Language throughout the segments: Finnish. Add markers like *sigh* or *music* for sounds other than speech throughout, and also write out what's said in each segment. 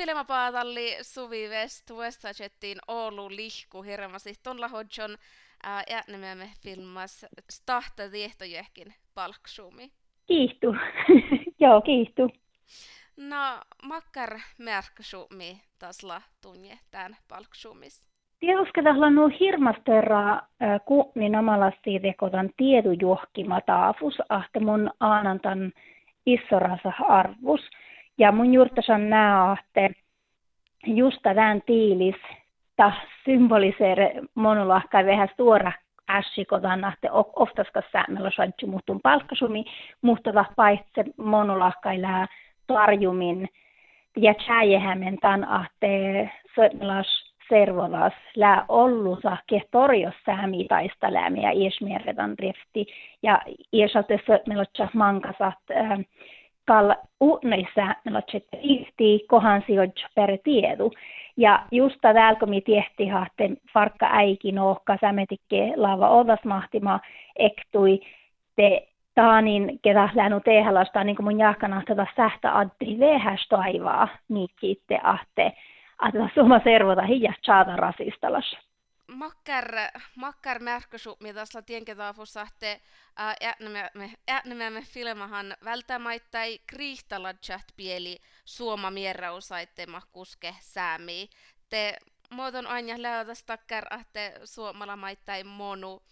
filmapaatalli Suvi West Westajettiin Oulu lihku hirmasi tuolla hodjon ää me filmas stahta tiehtojehkin palksumi. Kiihtu. *laughs* Joo, kiihtu. No, makkar märksumi tasla tunje tämän palksumis. Tieduskelalla nuo hirmasterra kuhni namalasti tekotan tiedujohkima taafus, ahte mun aanantan issorasa arvus. Ja mun juurtasan nää ahte. Justa tämän tiilis, ta symboliseere vähän suora ässikotan ahte oftaskas säännöllä soitsi muhtun palkkasumi, muhtava paitse monolahkai lää tarjumin. Ja tjäjehämen tan ahte soitmelas servolas lää ollusa ke torjos säämi taista läämiä iesmierredan rifti ja iesalte soitmelotsa mankasat äh, kal uutneissa melotset rifti kohan sijoit per tiedu. Ja justa täällä mi tiehti hahte farkka äikin ohka sämetikke lava ovas mahtima ektui te taanin, ketä lähnu tehälasta, niin kuin mun jahkana tätä sähtä addi vehäs taivaa, niin kiitte ahte, että suma servota hija chaata rasistalas. Makkar, makkar märkösu, mitä sillä tienketaafussa, että äänemme me filmahan välttämättä kriihtaladjat pieli suoma mierrausaitte kuske säämi. Te muoton aina löytäisi takkar, että suomala maittain monu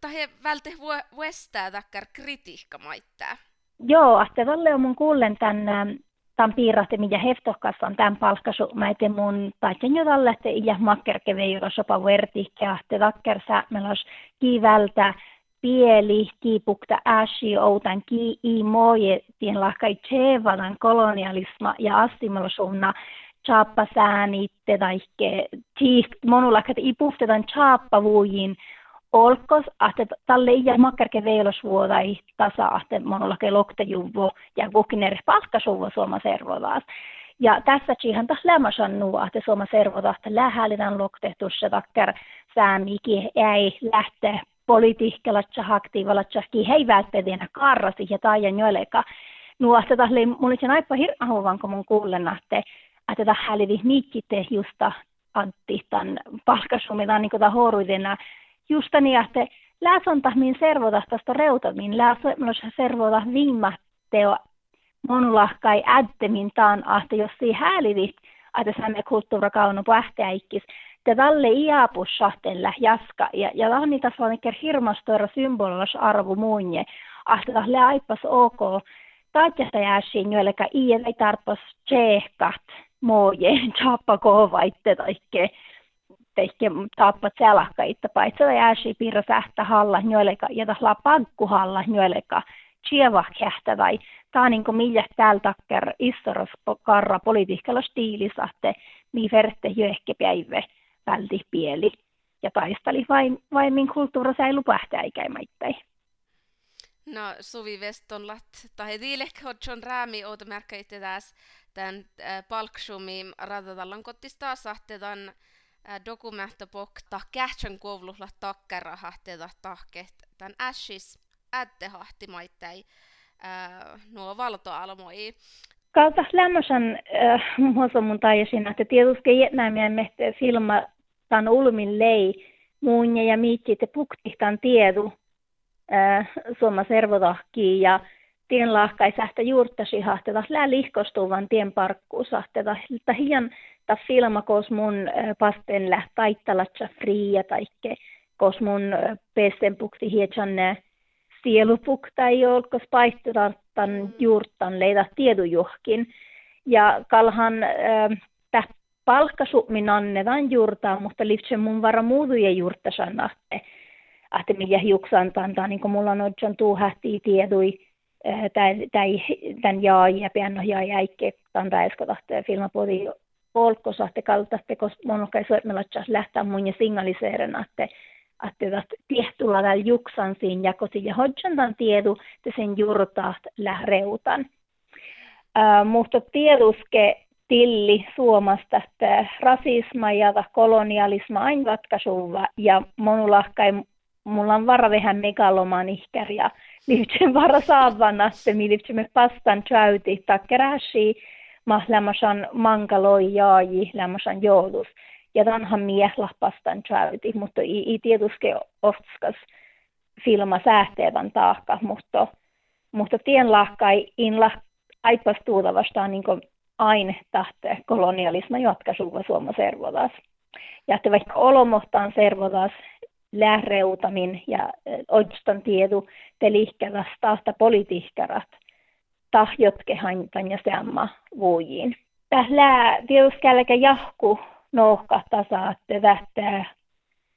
tai välte vuestää takkar kritiikka maittaa. Joo, että valle on mun kuullen ähm, tämän piirrahti, mitä heftohkassa on tämän palkkasu. Mä eten mun taitsen jo tälle, että ja makkerke veijura sopa vertikkä, että takkar säämelos kiivältä pieli, kiipukta äsi, outan ki i moje, tien lahkai tsevadan kolonialisma ja astimelosuunna chappa säänitte tai monulakat ipuftetan vuujin, olkos, että tälle ei makkarke veilos ei tasa, että monolla loktejuvo ja kukiner palkkasuvo suoma servodaas. Ja tässä siihen taas lämmösen nuo, että suoma servodaas, että lähällinen loktetussa takkar säämikin ei lähteä politiikkalatsa aktiivalatsa, ki hei välttämättä karrasi ja taajan joeleka. Nuo, että taas mulla on aika hirveän kun mun kuulen, että että tämä hälivi mikitte justa Antti tämän palkkasumitaan niin kuin horuidena justa niin, että läsonta min servota tästä reutamin, läsonta servota viimatteo monulahkai ädtemin taan, että jos si häälivit, että saamme kulttuurakauno pähtäikkis, te tälle iapus sahtella jaska, ja, ja tämä on niitä sellainen hirmastoira symbolos arvo muunje, että tälle aipas ok, taitjasta jääsiin, joillekä ei tarpas tseehkat, mooje, chappa *laughs* kovaitte, taikke, tehke tappat selakka itse paitsi jääsi piirro sähtä halla joilleka ja tahla pankku halla joilleka chieva kähtä tai taa niinku millä täällä takker istoros karra politiikalla stiilissä että mi verte jo ehkä päivä välti pieli ja taisteli vain, vain min kulttuura säilu pähtäikäimäittäin. No Suvi Westonlat, tai diilek hodjon räämi outomärkkä itse tässä tämän äh, palksumi radatallan kottista sahtetan dokumentapok ta kähtsän kovluhla takkarahahteta tahket tän ässis ättehahti maittai nuo valtoalmoi. Kalta lämmösen äh, muoso mun tajasin, että tietysti jätnäimiä mehte filma tan ulmin lei muunja ja miitsi te puktihtan tiedu äh, servotahki ja tien lahkai sähtä juurtasi hahteta lää lihkostuvan tien parkkuus hahteta. Hien ta filma kos mun pasten taittalatsa fria taikke kos mun pesten pukti hietsanne sielupuk tai olkos paistutan juurtan leida tiedujuhkin. Ja kalhan äh, palkkasummin annetaan juurtaa, mutta liftsen mun vara muuduja juurta sanahte. Ahte millä hiuksan niin kuin mulla on tuu hähtii tiedui, tämän jaa ja piano jaa jäikke, tämän äskotahte filmapodi polkosahte kaltaste, koska monokai soitmelatjas lähtää mun ja signaliseerena, että että tietyllä täällä juksan siinä jakosi ja hodjantan tiedu, että sen juurtaat lähreutan. Uh, mutta tieduske tilli Suomasta, että rasisma ja kolonialisma aina ratkaisuva ja monulahkai mulla on vara vähän megaloman ihkär saavan, että me pastan tjauti takkeräsi ma lämmäsan mankaloi jaaji, lämmäsan joulus. Ja tanhan miehla pastan träyti, mutta ei, ei tietysti filma säähteevän taakka, mutta, mutta tien lahkai inla aipas tuuta vastaan niin aina tahte kolonialisma jotka suva Suoma servodas. Ja että vaikka olomohtaan servodas lähreutamin ja oikeastaan tiedu te lihkävästä tahta politiikkarat – tahjotkehan ja seamma vuojiin. Tällä tietysti jahku nohka tasa, että vähtää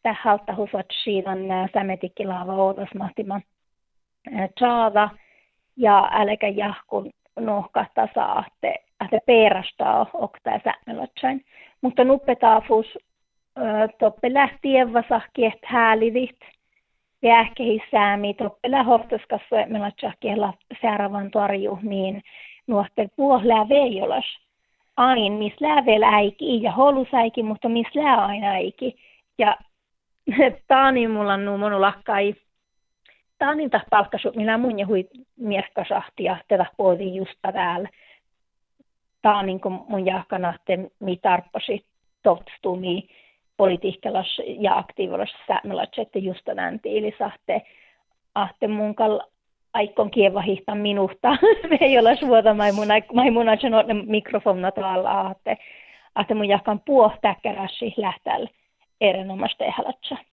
tähältä husat siidan sämetikkilaava outas mahtima tsaava ja älkä jahku nohka tasa, että että perastaa oktaa sämmelotsain. Mutta nuppetaafus toppe lähtien vasahki, että häälivit jääkehissäämi toppela hoftoskassa meillä tjahkiella seuraavan torju niin nuohtel puohlää veijolas. Ain mis läävel äiki ja holusäiki mutta mis lää aina äiki. Ja *laughs* taani mulla nu monu lakkai taanin tah palkkasu minä mun ja hui mieskasahti ja tätä poodi justa täällä. Taanin kun mun jahkana mi tarppasi totstumi politiikkalas ja aktiivalas säämelat, että just tämän tiilisahte, ahte mun kal aikon kieva hihta minuutta, *laughs* me ei ole suota maimuna sanoo mikrofonna tuolla, ahte, ahte mun jakan puohtäkkäräsi lähtäl erinomaista ehlatsa.